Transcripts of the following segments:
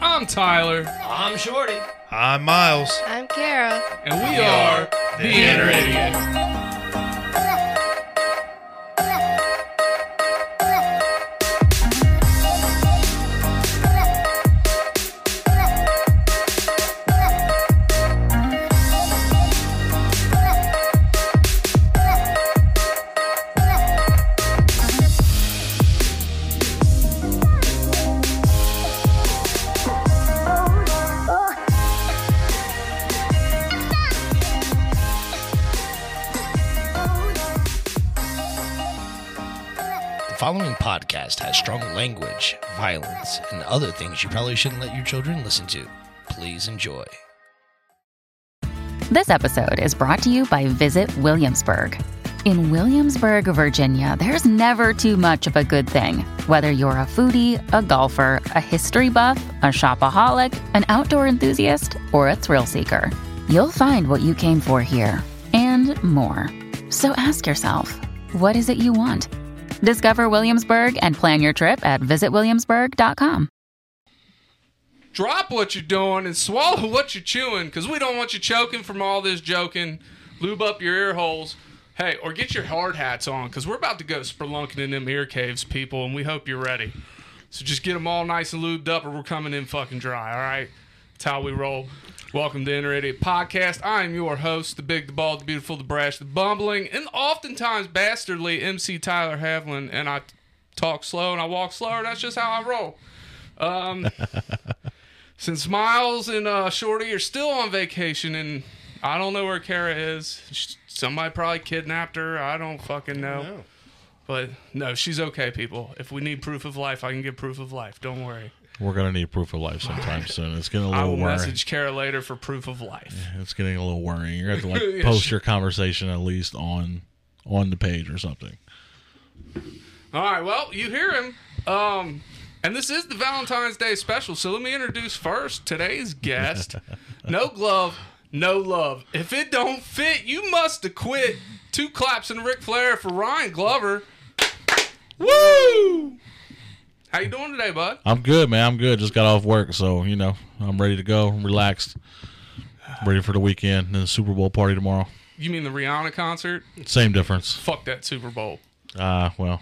I'm Tyler, I'm Shorty. I'm Myles. I'm Kara. and we are the Inner Idiot. Strong language, violence, and other things you probably shouldn't let your children listen to. Please enjoy. This episode is brought to you by Visit Williamsburg. In Williamsburg, Virginia, there's never too much of a good thing. Whether you're a foodie, a golfer, a history buff, a shopaholic, an outdoor enthusiast, or a thrill seeker, you'll find what you came for here and more. So ask yourself, what is it you want? Discover Williamsburg and plan your trip at visitwilliamsburg.com. Drop what you're doing and swallow what you're chewing, because we don't want you choking from all this joking. Lube up your ear holes. Hey, or get your hard hats on, because we're about to go spelunking in them ear caves, people, and we hope you're ready. So just get them all nice and lubed up, or we're coming in fucking dry, all right? That's how we roll. Welcome to Inner Idiot Podcast. I am your host, the big, the bald, the beautiful, the brash, the bumbling, and oftentimes bastardly MC Tyler Havlin, and I talk slow and I walk slower. That's just how I roll. Um, since Myles and uh, Shorty are still on vacation, and I don't know where Kara is. Sh- Somebody probably kidnapped her. I don't fucking know. But no, she's okay, people. If we need proof of life, I can give proof of life. Don't worry. We're gonna need proof of life sometime soon. It's getting a little I will worrying. message Kara later for proof of life. It's getting a little worrying. You're gonna have to like Yeah, post your conversation at least on on the page or something. All right, well, you hear him. Um, and this is the Valentine's Day special. So let me introduce first today's guest. no glove, no love. If it don't fit, you must have quit. Two claps and Ric Flair for Ryan Glover. Woo! How you doing today, bud? I'm good, man. I'm good. Just got off work, so you know I'm ready to go. I'm relaxed, ready for the weekend and the Super Bowl party tomorrow. You mean the Rihanna concert? Same difference. Fuck that Super Bowl. Ah, well,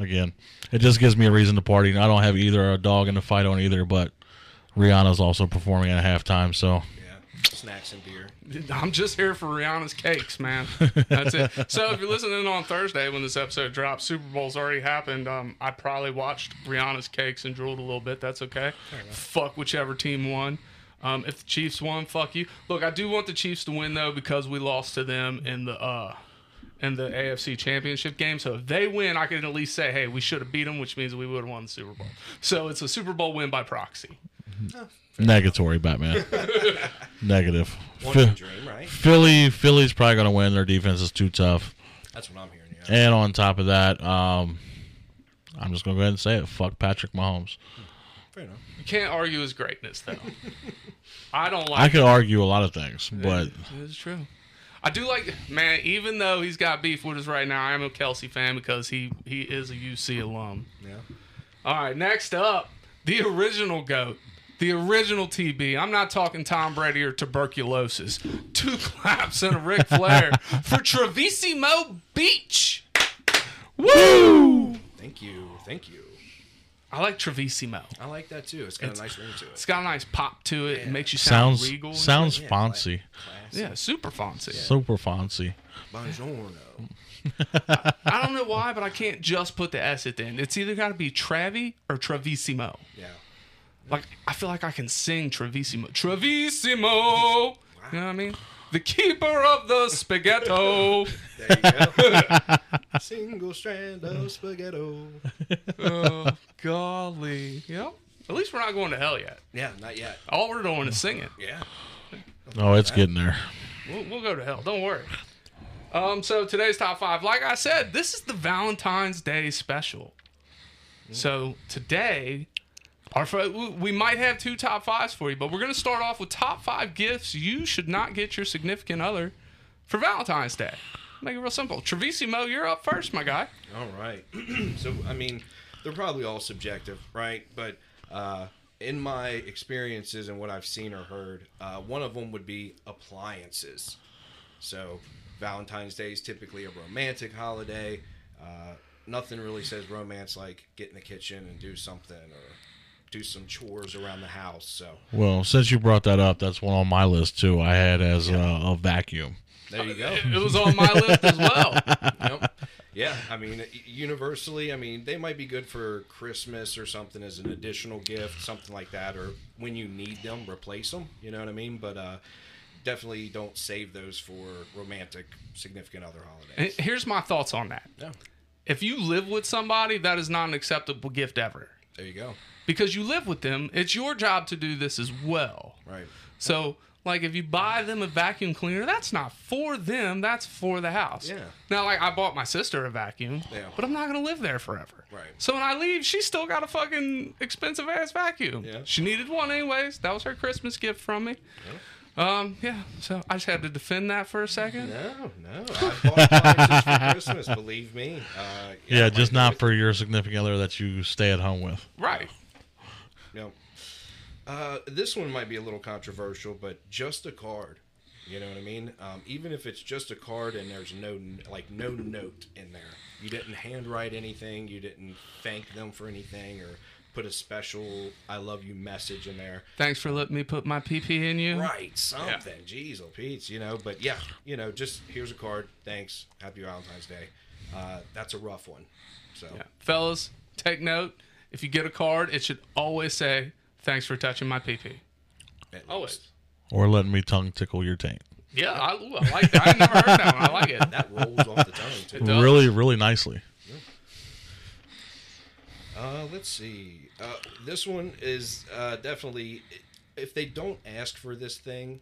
again, it just gives me a reason to party. I don't have either a dog in the fight on either, but Rihanna's also performing at halftime, so. Snacks and beer. I'm just here for Rihanna's cakes, man. That's it. So if you're listening on Thursday when this episode drops, Super Bowl's already happened. Um, I probably watched Rihanna's cakes and drooled a little bit. That's okay. Fuck whichever team won. Um, if the Chiefs won, fuck you. Look, I do want the Chiefs to win though because we lost to them in the uh in the AFC Championship game. So if they win, I can at least say, hey, we should have beat them, which means we would have won the Super Bowl. So it's a Super Bowl win by proxy. Negatory, Batman. Negative. One Phil- dream, right? Philly, Philly's probably going to win. Their defense is too tough. That's what I'm hearing. Yeah. And on top of that, um, I'm just going to go ahead and say it. Fuck Patrick Mahomes. Fair enough. You can't argue his greatness though. I don't like I could argue a lot of things, but It's true. I do like man, even though he's got beef with us right now, I am a Kelce fan because he he is a UC alum. Yeah. All right, next up, the original goat, the original TB. I'm not talking Tom Brady or tuberculosis. Two claps and a Ric Flair for Travissimo Beach. Woo! Thank you. Thank you. I like Travissimo. I like that too. It's got a nice ring to it. It's got a nice pop to it. It makes you sound sounds regal. sounds. Yeah, fancy, Classy. yeah, super fancy. super fancy. Buongiorno. I don't know why, but I can't just put the S at the end. It's either got to be Travi or Travissimo. Yeah. Like I feel like I can sing Travissimo. Travissimo. You know what I mean? The keeper of the spaghetto. There you go. Single strand of spaghetti. oh, golly. Yep. At least we're not going to hell yet. Yeah, not yet. All we're doing is singing. Yeah. Oh, it's getting there. We'll, we'll go to hell. Don't worry. Um, so today's top five, like I said, this is the Valentine's Day special. So today, our we- might have two top fives for you, but we're gonna start off with top five gifts you should not get your significant other for Valentine's Day. Make it real simple. Travissimo, you're up first, my guy. All right. so, I mean, they're probably all subjective, right? But uh, in my experiences and what I've seen or heard, uh, one of them would be appliances. So, Valentine's Day is typically a romantic holiday. Uh, nothing really says romance like get in the kitchen and do something or do some chores around the house. So, Well, since you brought that up, that's one on my list too. I had as a, a vacuum. there you go. It was on my list as well. Yep. Yeah, I mean, universally, I mean, they might be good for Christmas or something as an additional gift, something like that, or when you need them, replace them. You know what I mean? But uh, definitely don't save those for romantic, significant other And holidays. Here's my thoughts on that. Yeah, If you live with somebody, that is not an acceptable gift ever. There you go. Because you live with them, it's your job to do this as well. Right. So, like, if you buy them a vacuum cleaner, that's not for them. That's for the house. Yeah. Now, like, I bought my sister a vacuum, Yeah. but I'm not gonna live there forever. Right. So when I leave, she's still got a fucking expensive ass vacuum. Yeah. She needed one anyways. That was her Christmas gift from me. Um, yeah. So I just had to defend that for a second. No, no. I bought appliances for Christmas, believe me. Uh, Yeah, I just not for your significant other that you stay at home with. Right. No. Uh, this one might be a little controversial, but just a card. You know what I mean? Um, even if it's just a card and there's no like no note in there, you didn't handwrite anything, you didn't thank them for anything, or put a special "I love you" message in there. Thanks for letting me put my PP in you. Right, something. Jeez, oh Pete's, you know. But yeah, you know, just here's a card. Thanks. Happy Valentine's Day. Uh, that's a rough one. So Yeah. Fellas, take note. If you get a card, it should always say, "Thanks for touching my PP." at Always. Or letting me tongue tickle your taint. Yeah, I, ooh, I like that. I never heard that one. I like it. that rolls off the tongue too. It does. Really, really nicely. Uh, let's see. Uh, this one is uh, definitely, if they don't ask for this thing,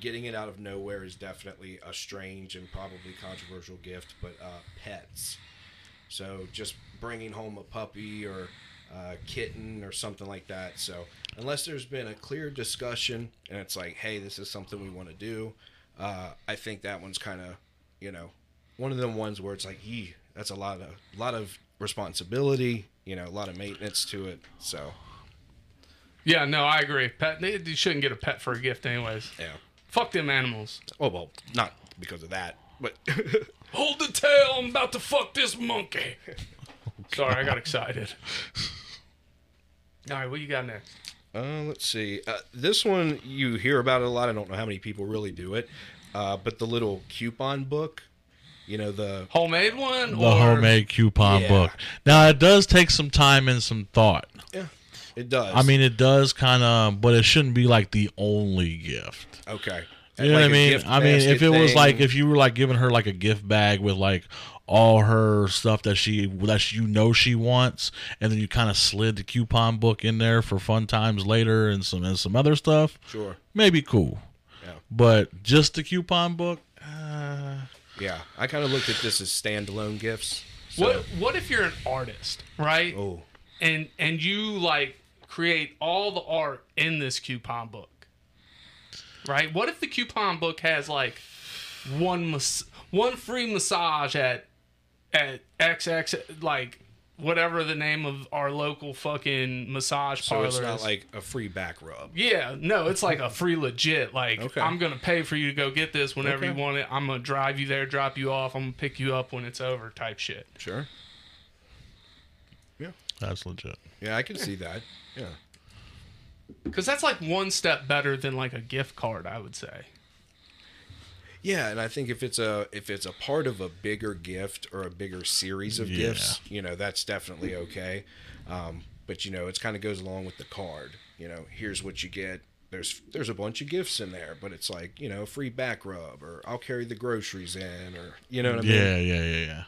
getting it out of nowhere is definitely a strange and probably controversial gift. But uh, pets. So just bringing home a puppy or a kitten or something like that. So unless there's been a clear discussion and it's like, hey, this is something we want to do, uh, I think that one's kind of, you know, one of them ones where it's like, yee, that's a lot of lot of responsibility, you know, a lot of maintenance to it. So Yeah, no, I agree. Pet, they, you shouldn't get a pet for a gift, anyways. yeah. Fuck them animals. Oh well, not because of that, but Hold the tail. I'm about to fuck this monkey. Sorry, I got excited. All right, what you got next? Uh, let's see. Uh, this one you hear about it a lot. I don't know how many people really do it, uh, but the little coupon book, you know the Homemade one The or homemade coupon Yeah. book. Now, it does take some time and some thought. yeah, it does. I mean, it does kind of, but it shouldn't be like the only gift. okay, You know what I mean? I mean, if basket it was like if you were like giving her like a gift bag with like all her stuff that she that you know she wants, and then you kind of slid the coupon book in there for fun times later and some and some other stuff, sure, maybe cool. Yeah. But just the coupon book, uh, yeah, I kind of looked at this as standalone gifts. So, what? What if you're an artist, right? Oh, And and you like create all the art in this coupon book, right? What if the coupon book has like one mas- one free massage at at XX like whatever the name of our local fucking massage so parlor it's not is. like a free back rub. Yeah, no, it's like a free legit. Like Okay. I'm gonna pay for you to go get this whenever Okay. you want it. I'm gonna drive you there, drop you off. I'm gonna pick you up when it's over, type shit. Sure. Yeah, that's legit. Yeah, I can see that. Yeah. Because that's like one step better than like a gift card, I would say. Yeah, and I think if it's a if it's a part of a bigger gift or a bigger series of Yeah. gifts, you know, that's definitely okay. Um, but you know, it's kind of goes along with the card. You know, here's what you get. There's there's a bunch of gifts in there, but it's like you know, free back rub, or I'll carry the groceries in, or you know what I mean. Yeah, yeah, yeah, yeah.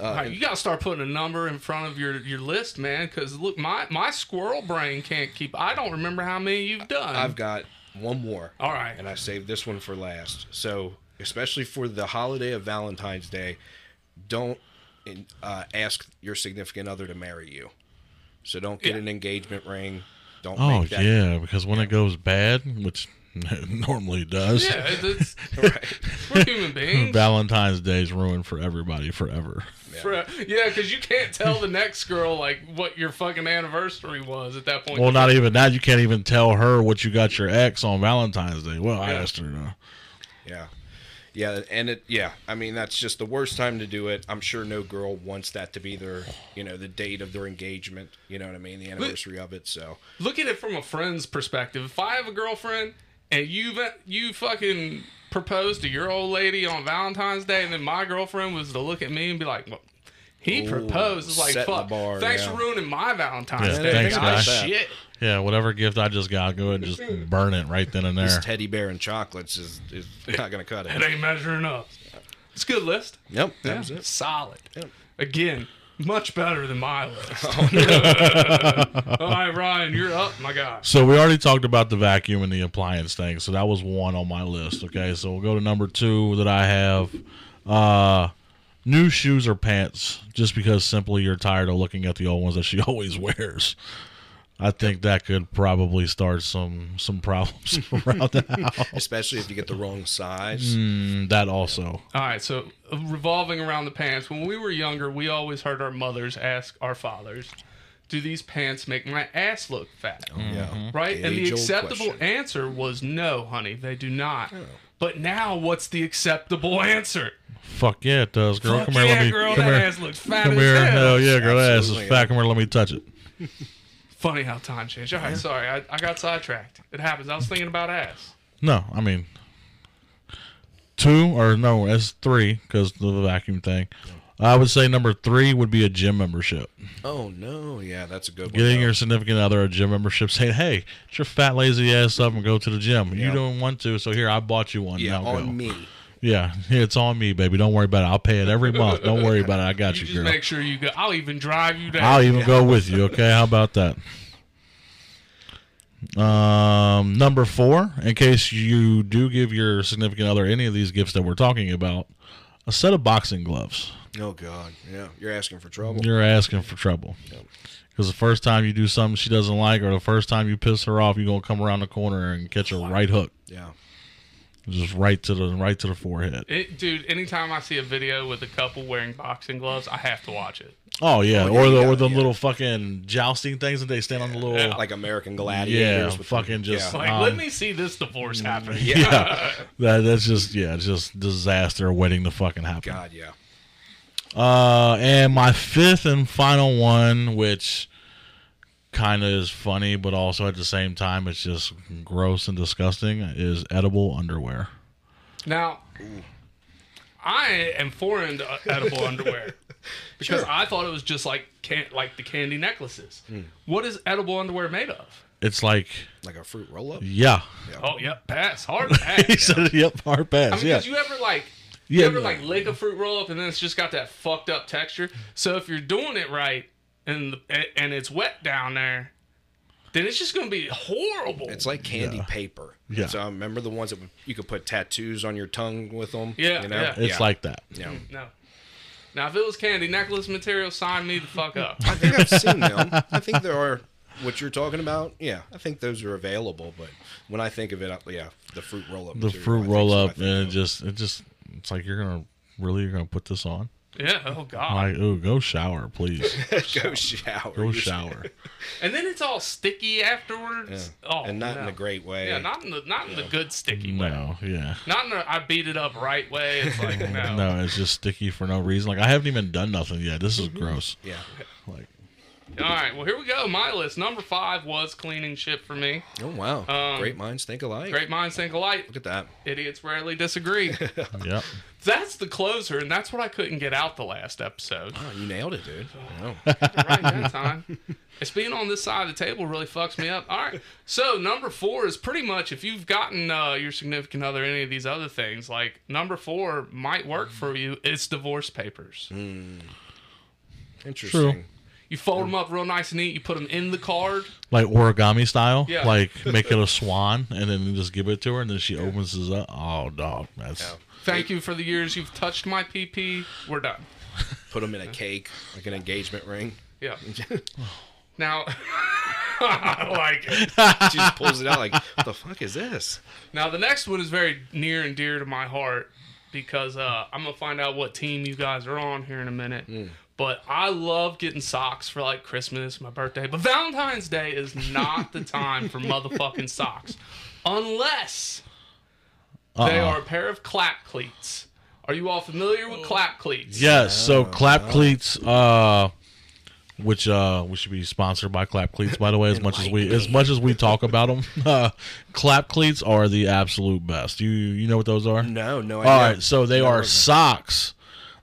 Uh, All right, you gotta start putting a number in front of your your list, man. Because look, my my squirrel brain can't keep. I don't remember how many you've done. I've got one more. All right. And I saved this one for last. So, especially for the holiday of Valentine's Day, don't uh, ask your significant other to marry you. So, don't get Yeah. an engagement ring. Don't Oh make that. yeah, because when it goes bad, which It normally does. Yeah, it's, right. we're human beings. Valentine's Day is ruined for everybody forever. Yeah, because you can't tell the next girl like what your fucking anniversary was at that point. Well, not even that. You can't even tell her what you got your ex on Valentine's Day. Well, I Yeah. asked her. To. Yeah. Yeah, and it yeah, I mean that's just the worst time to do it. I'm sure no girl wants that to be their, you know, the date of their engagement, you know what I mean, the anniversary of it. So, look at it from a friend's perspective. If I have a girlfriend and you uh, you fucking proposed to your old lady on Valentine's Day, and then my girlfriend was to look at me and be like, well, "He Ooh, proposed." It's like, fuck. bar, thanks yeah. for ruining my Valentine's Yeah, Day. thanks, guys. shit. Yeah, whatever gift I just got, go ahead and just burn it right then and this there. teddy bear and chocolates is, is not going to cut It it. ain't measuring up. It's a good list. Yep, that Yeah, was it. solid. Yep. Again, much better than my list. All right, Ryan, you're up, my guy. So we already talked about the vacuum and the appliance thing. So that was one on my list. Okay, so we'll go to number two that I have. Uh, new shoes or pants, just because simply you're tired of looking at the old ones that she always wears. I think that could probably start some some problems around the house. Especially if you get the wrong size. Mm, that also. All right, so uh, revolving around the pants. When we were younger, we always heard our mothers ask our fathers, "Do these pants make my ass look fat?" Yeah. Right? and the acceptable question. answer was no, honey, they do not. But now, what's the acceptable answer? Fuck yeah, it does, girl. Fuck come here, let me. girl, come that here. ass looks fat Come as here. hell. Hell yeah, girl. That ass is Absolutely, fat. Come here, let me touch it. Funny how time changed. All right, sorry, I, I got sidetracked. It happens. I was thinking about ass. No, I mean two or no, it's three because of the vacuum thing. I would say number three would be a gym membership. Oh no, yeah, that's a good one. Getting though. your significant other a gym membership, saying, "Hey, get your fat lazy ass up and go to the gym. You don't want to, so here I bought you one. yeah, now on go." me. Yeah, it's on me, baby. Don't worry about it. I'll pay it every month. Don't worry about it. I got You you, just girl. make sure you go. I'll even drive you there. I'll even go with you. Okay, how about that? Um, number four, in case you do give your significant other any of these gifts that we're talking about, a set of boxing gloves. Oh god, yeah, you're asking for trouble. You're asking for trouble. Because the first time you do something she doesn't like, or the first time you piss her off, you're gonna come around the corner and catch a right hook, Yeah, just right to the right to the forehead. It, dude, anytime I see a video with a couple wearing boxing gloves, I have to watch it. Oh yeah, Oh, yeah, or the you or the yeah. little fucking jousting things that they stand on the little Yeah. like American yeah, Gladiators. with fucking just yeah. Like, um, let me see this divorce happen. yeah. that that's just yeah, it's just disaster waiting to fucking happen. God, yeah. Uh, and my fifth and final one, which kind of is funny, but also at the same time it's just gross and disgusting, is edible underwear. Now, I am foreign to uh, edible underwear because I thought it was just like can- like the candy necklaces. Hmm. What is edible underwear made of? It's like Like a fruit roll up. yeah, Oh, yep, pass hard pass. he said yep, hard I pass. mean, yeah, because you ever like, Yeah, you ever no. like lick a fruit roll up and then it's just got that fucked up texture. So if you're doing it right and the, and it's wet down there, then it's just gonna be horrible. It's like candy paper. Yeah. So I remember the ones that would- you could put tattoos on your tongue with them. Yeah, You know? yeah. it's like that. Yeah. Mm-hmm. no. Now if it was candy necklace material, sign me the fuck up. I think I've seen them. I think there are what you're talking about. Yeah, I think those are available. But when I think of it, I- yeah, the fruit roll up. The fruit roll up, and it just it just it's like you're gonna really you're gonna put this on. Yeah. Oh god. Like, ooh, go shower, please. go shower. Go shower. And then it's all sticky afterwards. Oh, and not in no. a great way. Yeah, not in the not in the good sticky way. No, yeah. Not in the I beat it up right way. It's like no. No, it's just sticky for no reason. Like I haven't even done nothing yet. This is mm-hmm. gross. Yeah. Like All right, well here we go. My list number five was cleaning shit for me. Oh wow. Um, Great minds think alike. Great minds think alike. Look at that. Idiots rarely disagree. yep. that's the closer, and that's what I couldn't get out the last episode. Oh, you nailed it, dude. Oh. right that time. It's being on this side of the table really fucks me up. All right. So number four is pretty much if you've gotten uh, your significant other any of these other things, like number four might work for you. It's divorce papers. Interesting. You fold them up real nice and neat. You put them in the card. Like origami style. Yeah. Like make it a swan and then you just give it to her and then she opens it up. Oh dog. That's Thank you for the years you've touched my PP. We're done. Put them in a cake, like an engagement ring. Yeah. now, I like it. She just pulls it out like, what the fuck is this? Now the next one is very near and dear to my heart because uh, I'm gonna find out what team you guys are on here in a minute. But I love getting socks for like Christmas, my birthday. But Valentine's Day is not the time for motherfucking socks, unless they Uh-uh. are a pair of clap cleats. Are you all familiar with clap cleats? Yes. So clap cleats, uh, which uh, we should be sponsored by clap cleats, by the way. As much as we, as much as we talk about them, uh, clap cleats are the absolute best. You you know what those are? No, no All idea. right. So they Never are heard of socks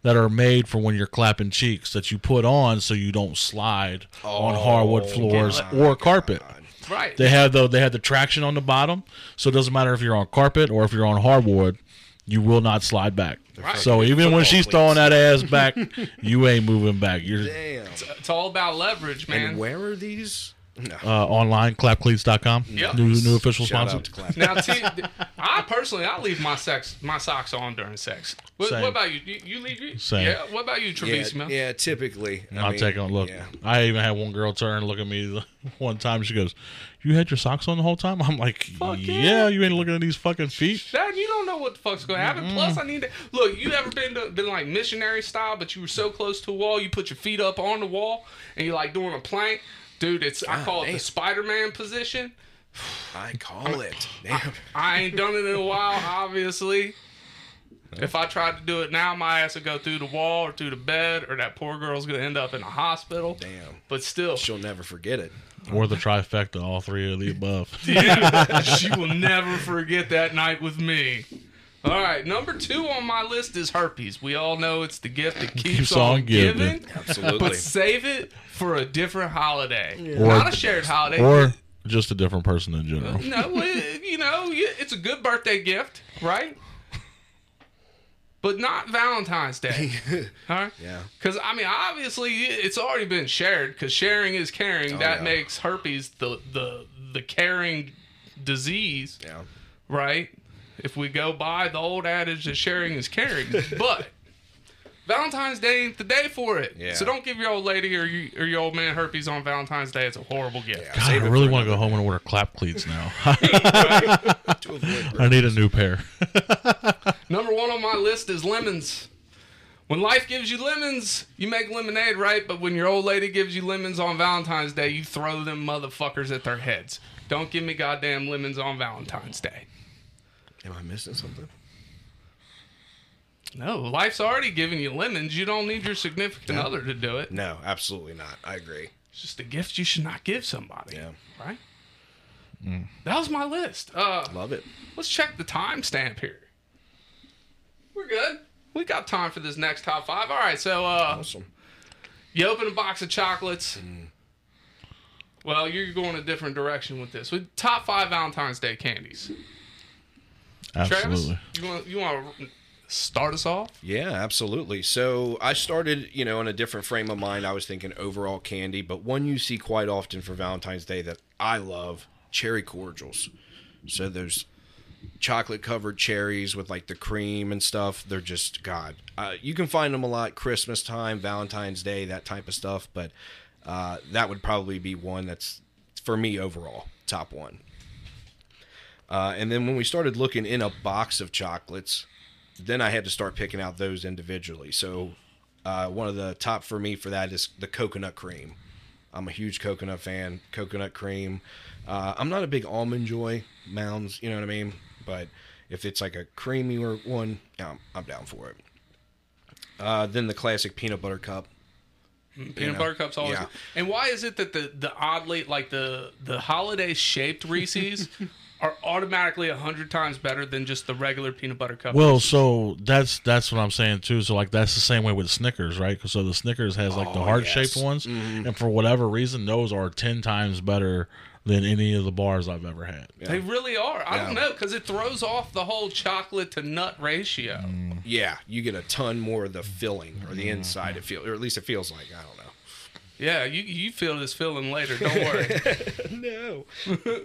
that are made for when you're clapping cheeks that you put on so you don't slide on hardwood oh, floors my or carpet. Right. They have the they have the traction on the bottom, so it doesn't matter if you're on carpet or if you're on hardwood, you will not slide back. Right. So even when she's cleats. throwing that ass back, you ain't moving back. You're Damn. it's all about leverage, man. And where are these? No. uh, online clapcleats.com. Yep. New new official Shout sponsor. to Now, t- I personally, I leave my sex, my socks on during sex. What, Same. what about you? you? You leave your Same. Yeah. What about you, Yeah, Travissimo? yeah, typically. I I'll mean, take a look. Yeah. I even had one girl turn look at me one time. She goes, "You had your socks on the whole time?" I'm like, Fuck "Yeah, yeah. you ain't looking at these fucking feet." Dad, you don't know what the fuck's going to happen. Plus, I need to look. You ever been to, been like missionary style, but you were so close to a wall, you put your feet up on the wall, and you're like doing a plank, dude. It's I God call it the Spider-Man position. I call it. Damn. I ain't done it in a while, obviously. If I tried to do it now, my ass would go through the wall or through the bed, or that poor girl's gonna end up in a hospital. Damn. But still, She'll never forget it. Or the trifecta, all three of the above. Yeah, she will never forget that night with me. All right, number two on my list is herpes. We all know it's the gift that keeps, Keeps on, on giving. giving, Absolutely. but save it for a different holiday, Or- not a shared holiday. or just a different person in general. no, it- you know, it's a good birthday gift, right? But not Valentine's Day. All right. Yeah. Because I mean, obviously, it's already been shared. Because sharing is caring. Oh, that yeah. makes herpes the the the caring disease, Yeah. right? If we go by the old adage that sharing is caring, but Valentine's Day ain't the day for it. Yeah. So don't give your old lady or, you, or your old man herpes on Valentine's Day. It's a horrible gift. Yeah. God, I really want to go home and order clap cleats now. I need a new pair. Number one on my list is lemons. When life gives you lemons, you make lemonade, right? But when your old lady gives you lemons on Valentine's Day, you throw them motherfuckers at their heads. Don't give me goddamn lemons on Valentine's Day. Am I missing something? No, life's already giving you lemons. You don't need your significant other to do it. No, absolutely not. I agree. It's just a gift you should not give somebody. Yeah. Right? That was my list. Uh, Love it. let's check the timestamp here. We're good. We got time for this next top five. All right, so uh, Awesome. You open a box of chocolates. Well, you're going a different direction with this. With top five Valentine's Day candies. Absolutely. Travis, you want you want to start us off? Yeah, absolutely. So I started, you know, in a different frame of mind. I was thinking overall candy, but one you see quite often for Valentine's Day that I love cherry cordials. So there's chocolate covered cherries with like the cream and stuff. They're just God. Uh, you can find them a lot Christmas time, Valentine's Day, that type of stuff. But uh, that would probably be one that's for me overall top one. Uh, and then when we started looking in a box of chocolates, then I had to start picking out those individually. So uh, one of the top for me for that is the coconut cream. I'm a huge coconut fan. Coconut cream. Uh, I'm not a big almond joy mounds, you know what I mean. But if it's like a creamier one, I'm, I'm down for it. Uh, then the classic peanut butter cup. Peanut know, butter cups always. yeah. And why is it that the the oddly like the the holiday shaped Reese's are automatically a hundred times better than just the regular peanut butter cup? Well, so that's that's what I'm saying too. So like that's the same way with Snickers, right? 'Cause So the Snickers has like the Oh, heart shaped yes. ones, mm-hmm. and for whatever reason, those are ten times better than any of the bars I've ever had. they really are. I don't know because it throws off the whole chocolate to nut ratio. Mm. Yeah, you get a ton more of the filling or the mm-hmm. inside. It feel, or at least it feels like. I don't know. Yeah, you you feel this feeling later. Don't worry. no.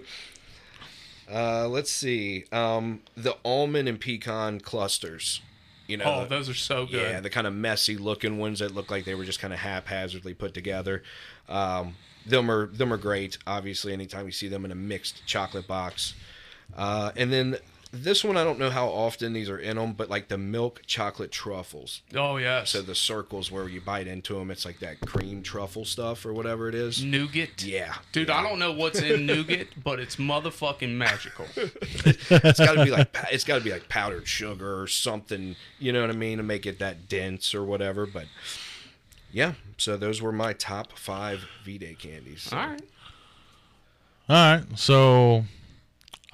uh, let's see. Um, the almond and pecan clusters. You know, oh, those are so good. yeah, the kind of messy looking ones that look like they were just kind of haphazardly put together. Um, them are them are great. Obviously, anytime you see them in a mixed chocolate box, uh, and then this one I don't know how often these are in them, but like the milk chocolate truffles. Oh yes. So the circles where you bite into them, it's like that cream truffle stuff or whatever it is. nougat. Yeah, Dude, I don't know what's in nougat, but it's motherfucking magical. it's got to be like it's got to be like powdered sugar or something. You know what I mean to make it that dense or whatever. But yeah, so those were my top five V Day candies. So, All right. All right, so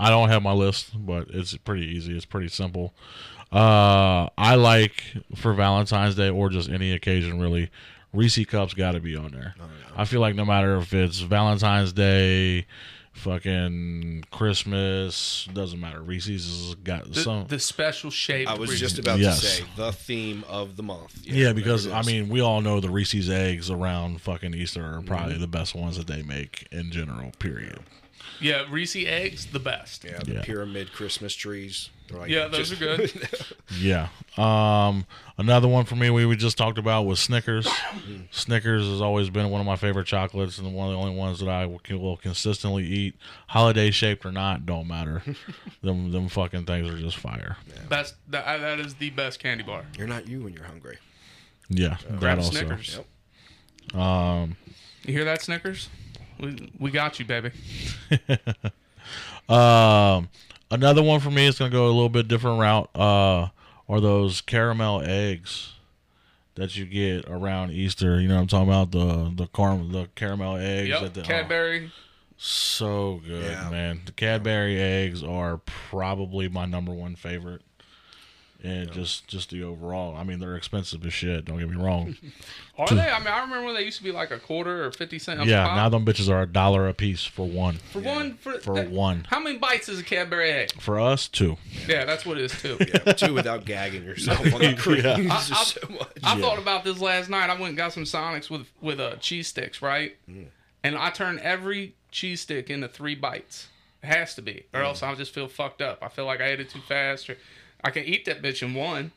I don't have my list, but it's pretty easy. It's pretty simple. Uh, I like for Valentine's Day or just any occasion really. Reese cups got to be on there. I feel like no matter if it's Valentine's Day, fucking Christmas, doesn't matter. Reese's has got The, some. the special shape. I was just about Yes. to say the theme of the month. yeah, there because I mean, we all know the Reese's eggs around fucking Easter are probably Mm-hmm. the best ones that they make in general. Period. yeah, Reese eggs, the best. yeah, the yeah. pyramid Christmas trees. They're like Yeah, those just- are good. Yeah. Um, another one for me we, we just talked about was Snickers. Snickers has always been one of my favorite chocolates and one of the only ones that I will, will consistently eat. Holiday shaped or not, don't matter. them them fucking things are just fire. That's that, that is the best candy bar. You're not you when you're hungry. Yeah, that Grab a also. Snickers. Yep. You hear that, Snickers? We, we got you, baby. Um, another one for me is gonna go a little bit different route. Uh, are those caramel eggs that you get around Easter? You know what I'm talking about the the car- the caramel eggs. Yep. at the, oh, Cadbury. So good, Yeah. man. The Cadbury eggs are probably my number one favorite. And just just the overall. I mean, they're expensive as shit. Don't get me wrong. Are they? I mean, I remember when they used to be like a quarter or fifty cents. yeah, now them bitches are a dollar a piece for one. for one for, For that- one. How many bites is a Cadbury egg? For us, two. Yeah, that's what it is too. Yeah, two without gagging yourself on the cream. I- I- so much. I thought about this last night. I went and got some Sonics with with uh, cheese sticks, right? And I turned every cheese stick into three bites. It has to be, or else I'll just feel fucked up. I feel like I ate it too fast. Or I can eat that bitch in one,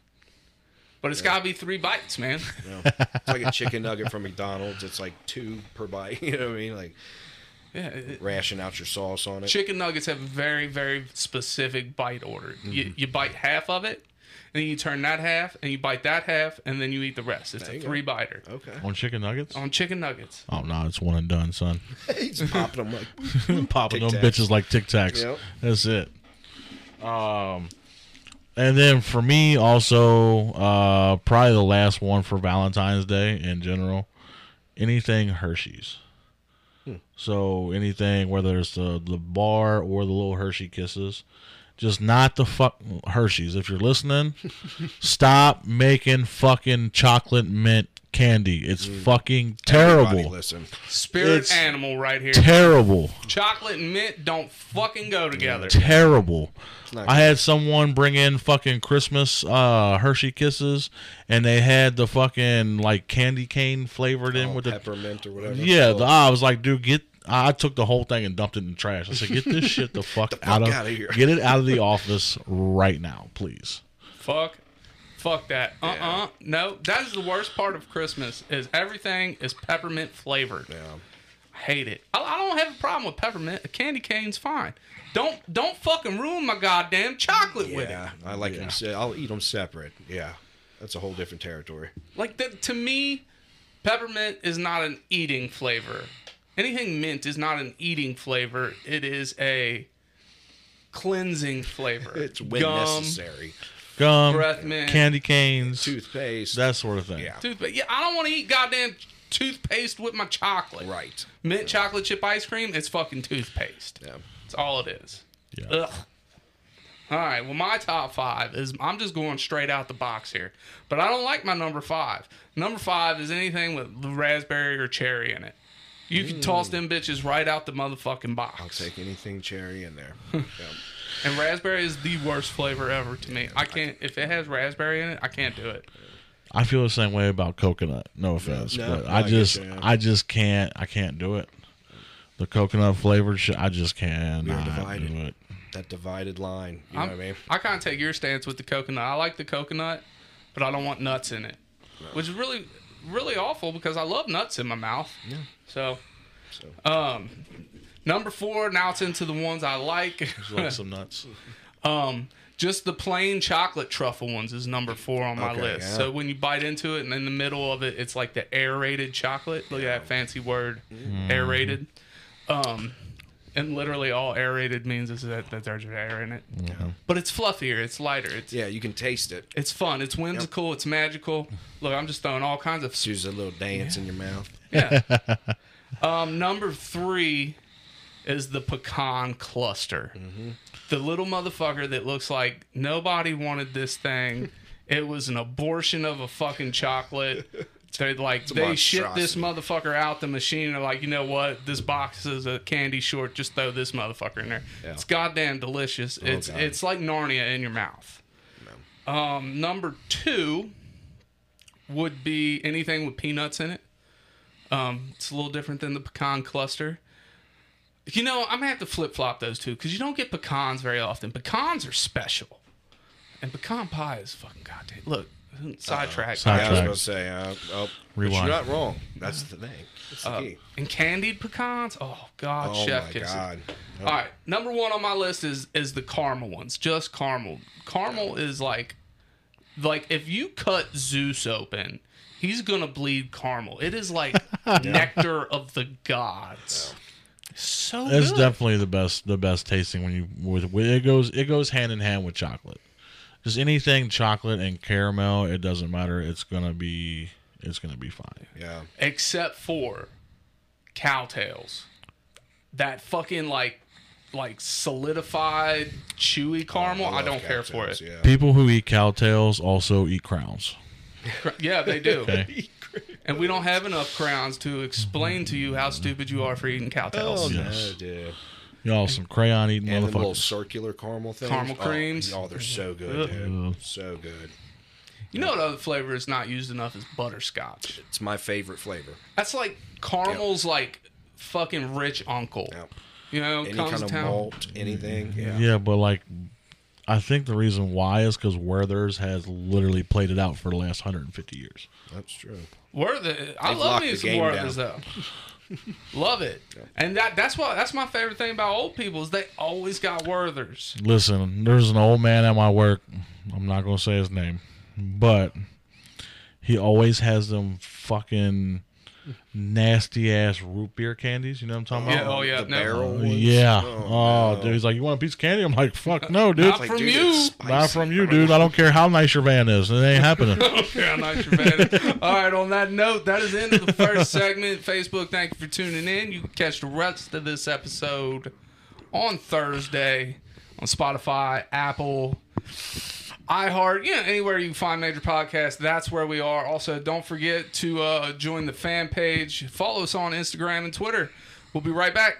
but it's got to be three bites, man. It's like a chicken nugget from McDonald's. It's like two per bite. You know what I mean? Like yeah. it- ration out your sauce on it. chicken nuggets have a very very specific bite order. You you bite half of it, and then you turn that half, and you bite that half, and then you eat the rest. It's There a you go. three biter Okay. On chicken nuggets? on chicken nuggets. Oh no, it's one and done, son. He's popping them like Popping them Tic Tacs. bitches like Tic Tacs. Yep. That's it. Um, and then for me, also, uh, probably the last one for Valentine's Day in general, anything Hershey's. So anything, whether it's the the bar or the little Hershey Kisses, just not the fuck Hershey's. If you're listening, stop making fucking chocolate mint candy. It's fucking Everybody terrible. Listen, Spirit It's animal right here. Terrible. Chocolate and mint don't fucking go together. terrible. I had someone bring in fucking Christmas uh, Hershey Kisses, and they had the fucking like candy cane flavored in oh, with the peppermint or whatever. yeah. The, I was like, dude, get. I took the whole thing and dumped it in the trash. I said, get this shit the fuck, out of outta here. get it out of the office right now, please. Fuck. Fuck that. Uh uh No, that is the worst part of Christmas. Is everything is peppermint flavored. yeah. I hate it. I, I don't have a problem with peppermint. A candy cane's fine. Don't don't fucking ruin my goddamn chocolate with it. Yeah, I like them. Se- I'll eat them separate. Yeah, that's a whole different territory. Like that to me, peppermint is not an eating flavor. Anything mint is not an eating flavor. It is a cleansing flavor. It's when Gum, necessary. Gum, breath mint, candy canes, Toothpaste. that sort of thing. yeah. toothpaste. Yeah, I don't want to eat goddamn toothpaste with my chocolate. Right. Mint chocolate chip ice cream. It's fucking toothpaste. Yeah. That's all it is. Yeah. Ugh. All right. Well, my top five is I'm just going straight out the box here, but I don't like my number five. Number five is anything with raspberry or cherry in it. You can toss them bitches right out the motherfucking box. I'll take anything cherry in there. yeah. And raspberry is the worst flavor ever to me. I can't if it has raspberry in it, I can't do it. I feel the same way about coconut. No offense, no, but no, I I get just, you, yeah. I just can't. I can't do it. The coconut flavored shit, I just can't We're do it. That divided line. You know I'm- what I mean? I kind of take your stance with the coconut. I like the coconut, but I don't want nuts in it, which is really, really awful because I love nuts in my mouth. Yeah. So, So. Um, number four. Now it's into the ones I like. like some nuts. Um, just the plain chocolate truffle ones is number four on my Okay, list. yeah. So when you bite into it, and in the middle of it, it's like the aerated chocolate. Look at that fancy word, Mm-hmm. aerated. Um, and literally all aerated means is that, that there's air in it. Yeah. But it's fluffier, it's lighter, it's Yeah, you can taste it. it's fun, it's whimsical, it's magical. Look, I'm just throwing all kinds of Use a little dance in your mouth. yeah. um, number three is the pecan cluster. The little motherfucker that looks like nobody wanted this thing. It was an abortion of a fucking chocolate. They like they shipped this motherfucker out the machine. and They're like, you know what? This box is a candy short. Just throw this motherfucker in there. Yeah. It's goddamn delicious. it's God. it's like Narnia in your mouth. Um, number two would be anything with peanuts in it. Um, it's a little different than the pecan cluster. You know, I'm gonna have to flip flop those two because you don't get pecans very often. Pecans are special, and pecan pie is fucking goddamn. Look, sidetrack. Side- Yeah, I was Sidetrack. going to say, uh, oh, but Rewind. you're not wrong. That's the thing. That's the Uh, key. and candied pecans. Oh God, Oh chef my kisses. god. All right, number one on my list is is the caramel ones. Just caramel. Caramel is like, like if you cut Zeus open, he's gonna bleed caramel. It is like nectar of the gods. So It's good. definitely the best the best tasting when you with, with it goes it goes hand in hand with chocolate. Just anything chocolate and caramel, it doesn't matter. It's gonna be it's gonna be fine. Yeah. except for Cow Tales. That fucking like like solidified chewy caramel. I, love don't care for it. Yeah. People who eat Cow Tales also eat crowns. Yeah, they do. Okay. And we don't have enough crowns to explain to you how stupid you are for eating cowtails. Oh, Yes. no, dude. Y'all some crayon eating And the little motherfuckers. circular caramel things. Caramel Oh, creams. Oh, they're so good, dude. So good. You know what other flavor is not used enough is butterscotch. It's my favorite flavor. That's like caramel's like fucking rich uncle. Yeah. You know, Any comes kind to of town. malt, anything. Yeah. Yeah, but like I think the reason why is because Werther's has literally played it out for the last 150 years. That's true. Werther, I They've love locked me the some Werther's though. love it, and that that's what that's my favorite thing about old people is they always got Werther's. Listen, there's an old man at my work. I'm not gonna say his name, but he always has them fucking nasty ass root beer candies. You know what I'm talking Yeah, about? oh yeah, The no, barrel oh, ones. Yeah. Oh, Oh, no. dude, he's like, you want a piece of candy? I'm like, fuck no, dude. Not Like, from dude, you. it's spicy. Not from you, dude. I don't care how nice your van is. It ain't happening. Yeah, nice your man. All right, on that note, that is the end of the first segment. Facebook, thank you for tuning in. You can catch the rest of this episode on Thursday on Spotify, Apple, iHeart, you know, anywhere you find major podcasts, that's where we are. Also, don't forget to uh, join the fan page. Follow us on Instagram and Twitter. We'll be right back.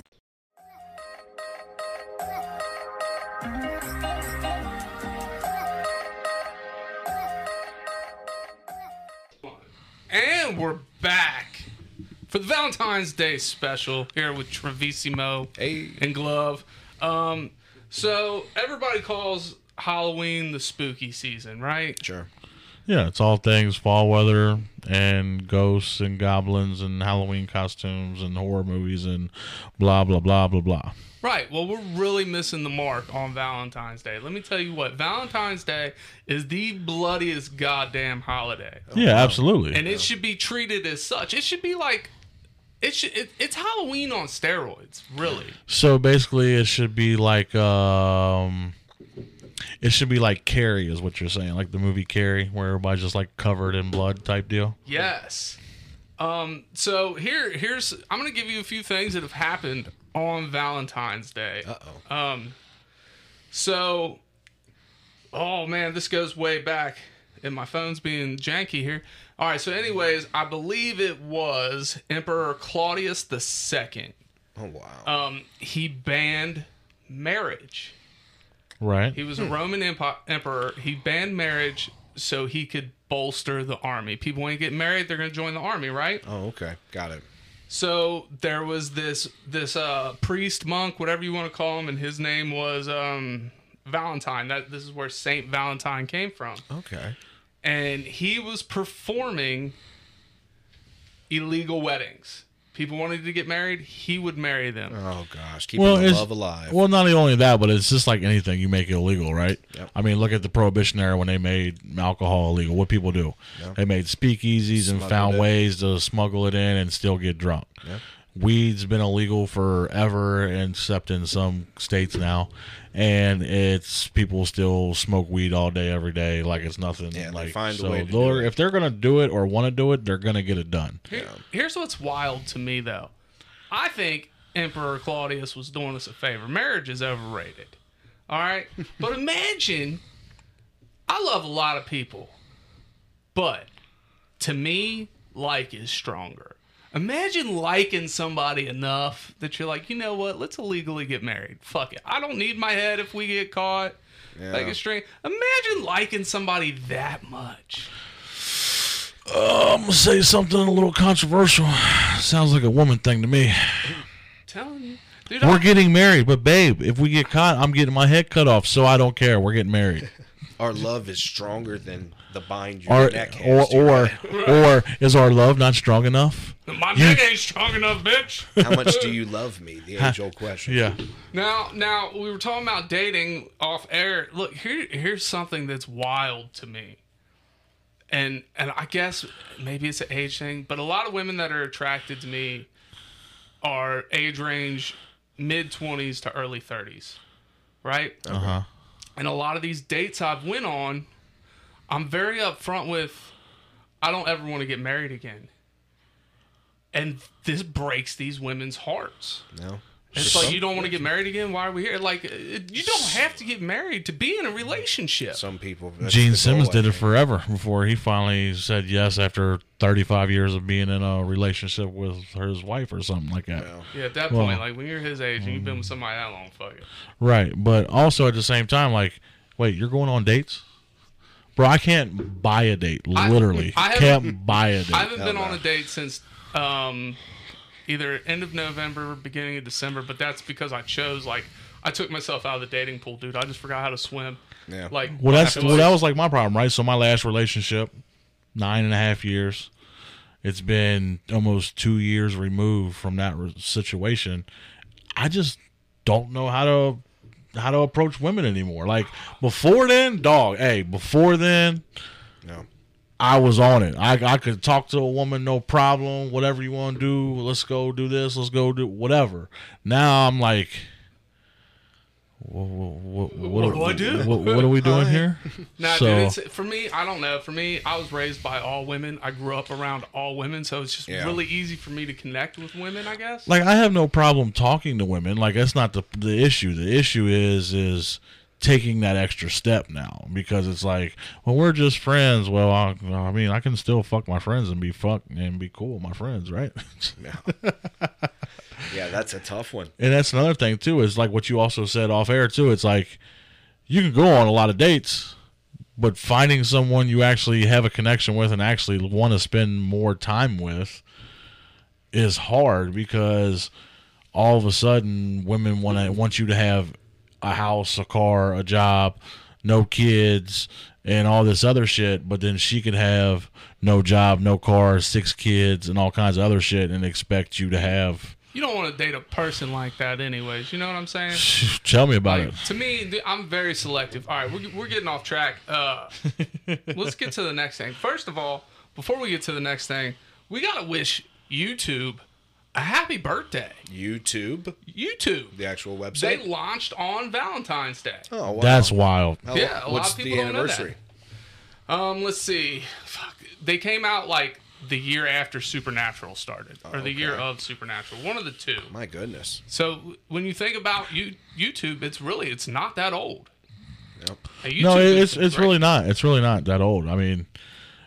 And we're back for the Valentine's Day special here with Travissimo Hey. and Glove. Um, so everybody calls Halloween the spooky season, right? Sure. Yeah, it's all things fall weather and ghosts and goblins and Halloween costumes and horror movies and blah blah blah blah blah. Right. Well, we're really missing the mark on Valentine's Day. Let me tell you what, Valentine's Day is the bloodiest goddamn holiday. yeah, absolutely. And it should be treated as such. It should be like it should it, it's Halloween on steroids, really. so basically, it should be like um, it should be like Carrie, is what you're saying, like the movie Carrie, where everybody's just like covered in blood type deal. Yes. Um, so here, here's I'm gonna give you a few things that have happened on Valentine's Day. Uh oh. Um, So, oh man, this goes way back. And my phone's being janky here. All right. So, anyways, I believe it was Emperor Claudius the Second. Oh wow. Um, he banned marriage. Right. He was a Roman empo- emperor. He banned marriage so he could bolster the army. People want to get married, they're going to join the army, right? oh okay. Got it. So there was this this uh, priest monk, whatever you want to call him, and his name was um, Valentine. That this is where Saint Valentine came from, Okay. and he was performing illegal weddings. People wanted to get married, he would marry them. Oh gosh, keeping Well, the love alive. well, not only that, but it's just like anything you make it illegal, right? Yep. I mean, look at the Prohibition era when they made alcohol illegal. What people do? They made speakeasies and found ways to smuggle it in and still get drunk. Yeah. Weed's been illegal forever, except in some states now, and it's people still smoke weed all day, every day, like it's nothing. Yeah, they like find a way to do they're- it. if they're gonna do it or want to do it, they're gonna get it done. Here- Here's what's wild to me, though. I think Emperor Claudius was doing us a favor. Marriage is overrated. All right? but imagine I love a lot of people, but to me, like is stronger. Imagine liking somebody enough that you're like, you know what? Let's illegally get married. Fuck it. I don't need my head if we get caught. Yeah. Like a string. Imagine liking somebody that much. Uh, I'm gonna say something a little controversial. Sounds like a woman thing to me. telling you. Dude, We're I- getting married, but babe, if we get caught, I'm getting my head cut off, so I don't care. We're getting married. Our love is stronger than the bind your Or neck or has to your or, or is our love not strong enough? My neck ain't strong enough, bitch. How much do you love me? The age old question. Yeah. Now, now we were talking about dating off air. Look, here, here's something that's wild to me, and and I guess maybe it's an age thing, but a lot of women that are attracted to me are age range mid twenties to early thirties, right? Uh huh. And a lot of these dates I've went on, I'm very upfront with, I don't ever want to get married again, and this breaks these women's hearts. No. It's like you don't want to get married again. Why are we here? Like you don't have to get married to be in a relationship. Some people. Gene Simmons did it forever before he finally said yes after 35 years of being in a relationship with his wife or something like that. Yeah. Yeah, at that Well- point, like when you're his age and you've been with somebody that long, fuck it. Right, but also at the same time, like, wait, you're going on dates, bro? I can't buy a date. Literally, I haven't- can't buy a date. I haven't been on a date since um, either end of November, beginning of December, but that's because I chose like I took myself out of the dating pool, dude. I just forgot how to swim. Yeah. Like Well, that's well, that was like my problem, right? So my last relationship, nine and a half years. It's been almost two years removed from that re- situation. I just don't know how to how to approach women anymore. Like before then, dog. Hey, before then, No. I was on it. I I could talk to a woman, no problem. Whatever you want to do, let's go do this. Let's go do whatever. Now I'm like, what, what, what, What do I do? What, what are we doing here? Nah, So- dude, it's, for me, I don't know. For me, I was raised by all women. I grew up around all women, so it's just Yeah. really easy for me to connect with women. I guess. like I have no problem talking to women. Like that's not the the issue. The issue is is taking that extra step now because it's like, well, we're just friends. Well, I, I mean, I can still fuck my friends and be fucked and be cool with my friends, right? No. yeah, that's a tough one. and that's another thing too. Is like what you also said off air too. It's like you can go on a lot of dates. But finding someone you actually have a connection with and actually want to spend more time with is hard because all of a sudden women want to want you to have a house, a car, a job, no kids, and all this other shit. But then she could have no job, no car, six kids, and all kinds of other shit, and expect you to have. You don't want to date a person like that, anyways. You know what I'm saying? Tell me about Like, it. to me, I'm very selective. All right, we're, we're getting off track. Uh, let's get to the next thing. First of all, before we get to the next thing, we gotta wish YouTube a happy birthday. YouTube, YouTube. the actual website. They launched on Valentine's Day. oh, wow. That's wild. How- Yeah, a lot What's of people the don't know that. anniversary? Um, let's see. Fuck. They came out like the year after Supernatural started, or the year of Supernatural. One of the two. My goodness. So when you think about you, YouTube, it's really it's not that old. Yep. And no, it- is it's it's great. really not. It's really not that old. I mean,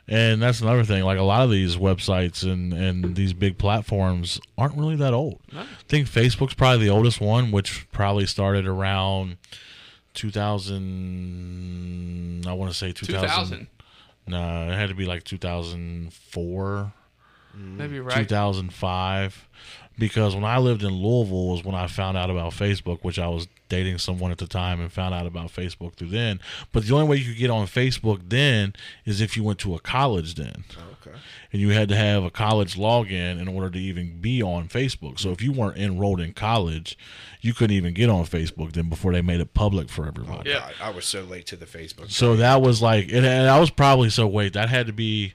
and that's another thing. Like a lot of these websites and and these big platforms aren't really that old. I think Facebook's probably the oldest one, which probably started around 2000. I want to say 2000. 2000. No, it had to be like 2004. Mm-hmm. Maybe right. 2005 because when I lived in Louisville was when I found out about Facebook, which I was dating someone at the time and found out about Facebook through then. But the only way you could get on Facebook then is if you went to a college then. Oh, okay. And you had to have a college login in order to even be on Facebook. So if you weren't enrolled in college, you couldn't even get on Facebook then before they made it public for everybody. Oh, yeah. God, I was so late to the Facebook. So that was like, and and I was probably so wait, that had to be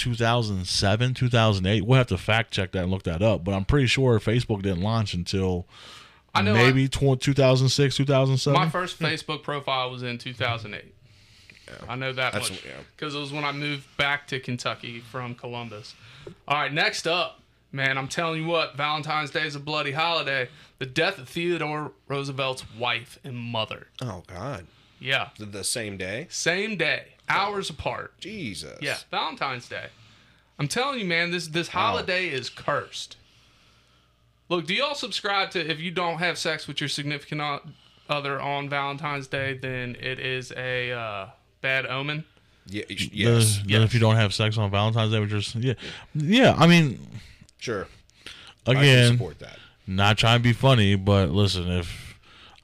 2007, 2008. We'll have to fact check that and look that up, but I'm pretty sure Facebook didn't launch until I know maybe tw- 2006, 2007. My first Facebook profile was in 2008. I know that That's- much yeah. because it was when I moved back to Kentucky from Columbus. All right, next up, man, I'm telling you what, Valentine's Day is a bloody holiday. The death of Theodore Roosevelt's wife and mother. Oh God. Yeah, The, the same day. same day, hours apart. Jesus. Yeah, Valentine's Day. I'm telling you, man, this this holiday is cursed. Look, do y'all subscribe to if you don't have sex with your significant other on Valentine's Day, then it is a uh, bad omen? Yeah. y- The- Yes. then if you don't have sex on Valentine's Day, which is yeah, yeah. I mean, Sure. I again, support that. not trying to be funny, but listen, if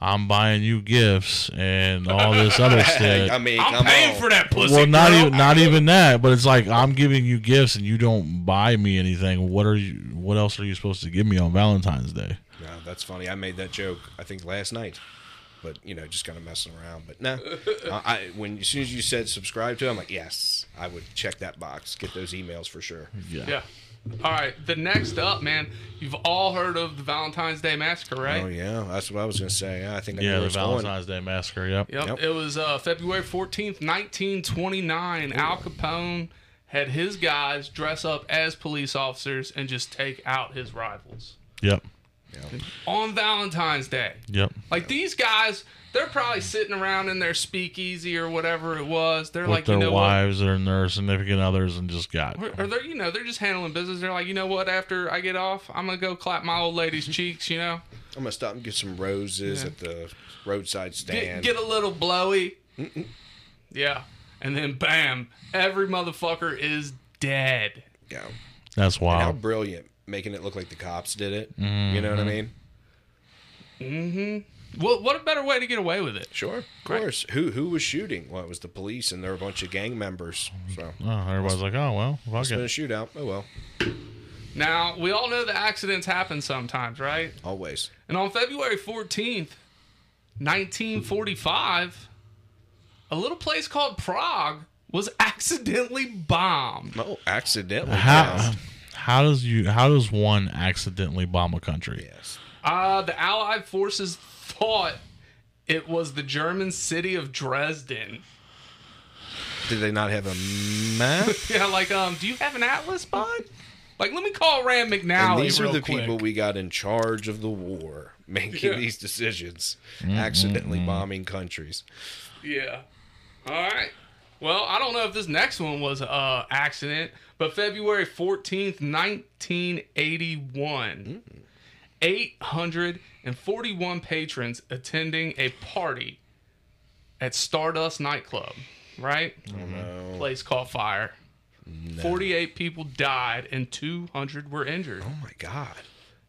I'm buying you gifts and all this other shit, I mean, I'm paying on. for that pussy. well, not girl. even not even that, but it's like I'm giving you gifts and you don't buy me anything. What are you? What else are you supposed to give me on Valentine's Day? No, that's funny. I made that joke. I think last night, but you know, just kind of messing around. But no, uh, I when as soon as you said subscribe to, it, I'm like, yes, I would check that box, get those emails for sure. Yeah. All right. The next up, man. You've all heard of the Valentine's Day massacre, right? Oh yeah, that's what I was gonna say. I think I Yeah, the it's going. Valentine's Day massacre. Yep. Yep. Yep. It was uh, February 14th, 1929. Al Capone had his guys dress up as police officers and just take out his rivals Yep. on Valentine's Day. Yep. Like these guys, they're probably sitting around in their speakeasy or whatever it was. They're With like, their you know wives and their significant others, and just got. what? Or they're, you know, they're just handling business. They're like, you know what? After I get off, I'm gonna go clap my old lady's cheeks. You know, I'm gonna stop and get some roses Yeah. at the roadside get, stand. get a little blowy. Yeah, and then bam, every motherfucker is dead. yeah. That's And how brilliant, making it look like the cops did it. Mm-hmm. You know what I mean? What what a better way to get away with it? Sure, of Right. course. Who who was shooting? Well, it was the police, and there were a bunch of gang members. So Oh, everybody's like, oh well, fuck it's been a shootout. Oh well, Now we all know that accidents happen sometimes, right? always. And on February 14th, 1945, a little place called Prague was accidentally bombed. Oh, accidentally. How how does you how does one accidentally bomb a country? Yes. Uh, the Allied forces thought it was the German city of Dresden. Did they not have a map? Yeah, like, um, do you have an atlas, bud? Like, let me call Rand McNally. and these are the quick. people we got in charge of the war, making Yeah. these decisions, accidentally bombing countries. Yeah. All right. Well, I don't know if this next one was a uh, accident, but February 14th, 1981, 841 patrons attending a party at Stardust nightclub, right? Oh, mm-hmm. Place caught fire. 48 people died and 200 were injured. Oh my God.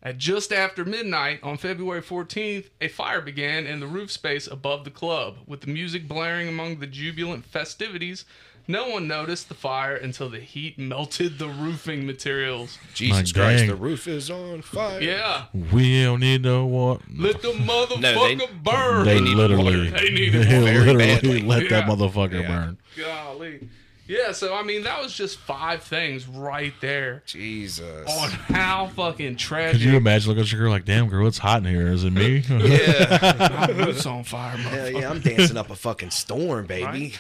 At just after midnight on February 14th, a fire began in the roof space above the club. With the music blaring among the jubilant festivities, no one noticed the fire until the heat melted the roofing materials. Jesus My Christ, dang. the roof is on fire. Yeah, We don't need no what. let the motherfucker they- burn. They need literally, They they needed water. literally badly. let that Yeah. motherfucker Yeah. burn. Golly. Yeah, so I mean, that was just five things right there Jesus. on how fucking trash. Could tragic. you imagine looking at your girl like, damn girl, it's hot in here. Is it me? Yeah. My roof's on fire, Hell yeah, I'm dancing up a fucking storm, baby.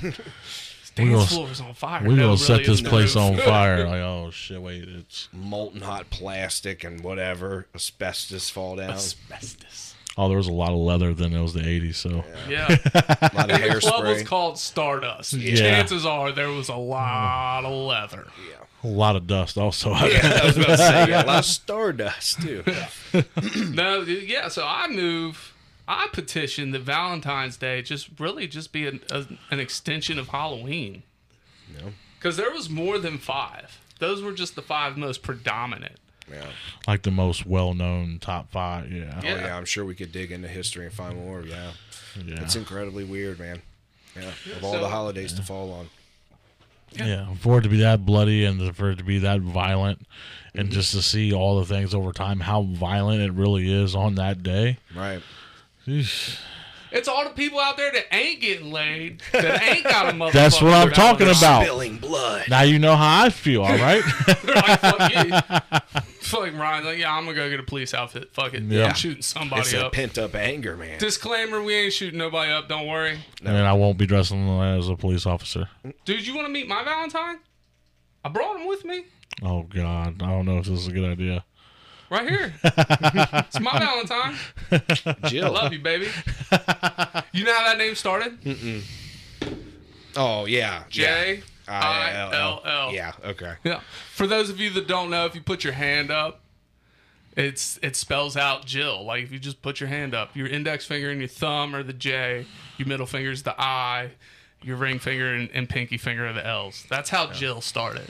We Dance gonna- floor was on fire. We're No, gonna really, set this place no on fire. Like, oh shit, wait, it's Molten hot plastic and whatever asbestos fall down. Asbestos. oh, there was a lot of leather then. It was the '80s, so Yeah. a lot of the club was hairspray. called Stardust. Yeah. Chances are there was a lot of leather. Yeah. A lot of dust. Also, Yeah, I was about to say yeah, a lot of stardust too. No, yeah. So I move. I petition that Valentine's Day just really just be an, a, an extension of Halloween. No. Because there was more than five. Those were just the five most predominant. Yeah. like the most well-known top five. Yeah, Oh Yeah. yeah, I'm sure we could dig into history and find more. Yeah, yeah. it's incredibly weird, man. Yeah, of all so- the holidays to fall on. Yeah, for it to be that bloody and for it to be that violent, Mm-hmm. and just to see all the things over time, how violent it really is on that day. Right. Eesh. It's all the people out there that ain't getting laid, that ain't got a motherfucker. That's what I'm talking about. Spilling blood. Now you know how I feel, all right? They're like, fuck you. Fuck Ryan's like, yeah, I'm gonna go get a police outfit. Fuck it. Yeah. I'm shooting somebody up. It's a up. pent up anger, man. Disclaimer: We ain't shooting nobody up. Don't worry, And I won't be dressing as a police officer. dude. You want to meet my Valentine? I brought him with me. Oh God, I don't know if this is a good idea. Right here. it's my Valentine. Jill. I love you, baby. You know how that name started? Oh yeah. J yeah. I L L. Yeah. Okay. Yeah. For those of you that don't know, if you put your hand up, it's it spells out Jill. Like if you just put your hand up, your index finger and your thumb are the J, your middle finger is the I, your ring finger and, and pinky finger are the L's. That's how Jill started.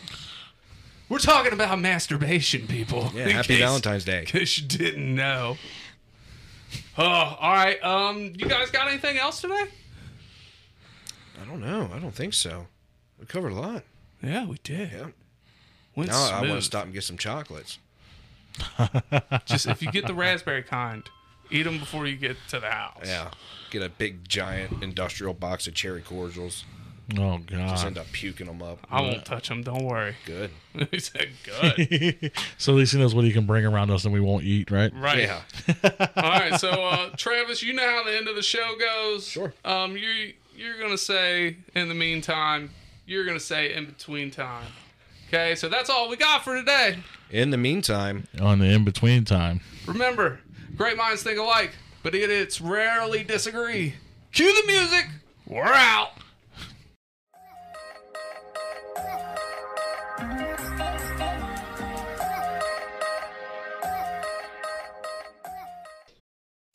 We're talking about masturbation, people. Yeah. Happy case- Valentine's Day. In case you didn't know. Oh, all right. Um, you guys got anything else today? I don't know. I don't think so. We covered a lot. Yeah, we did. Yeah. Went Now I want to stop and get some chocolates. Just if you get the raspberry kind, eat them before you get to the house. Yeah. Get a big giant industrial box of cherry cordials. Oh God! Just end up puking them up. I won't touch them. Don't worry. Good. he said good. so at least he knows what he can bring around us and we won't eat, right? Right. Yeah. All right. So, uh, Travis, you know how the end of the show goes. Sure. Um, you you're gonna say in the meantime. You're gonna say in between time. Okay. So that's all we got for today. In the meantime, On the in between time. Remember, great minds think alike, but idiots rarely disagree. Cue the music. We're out.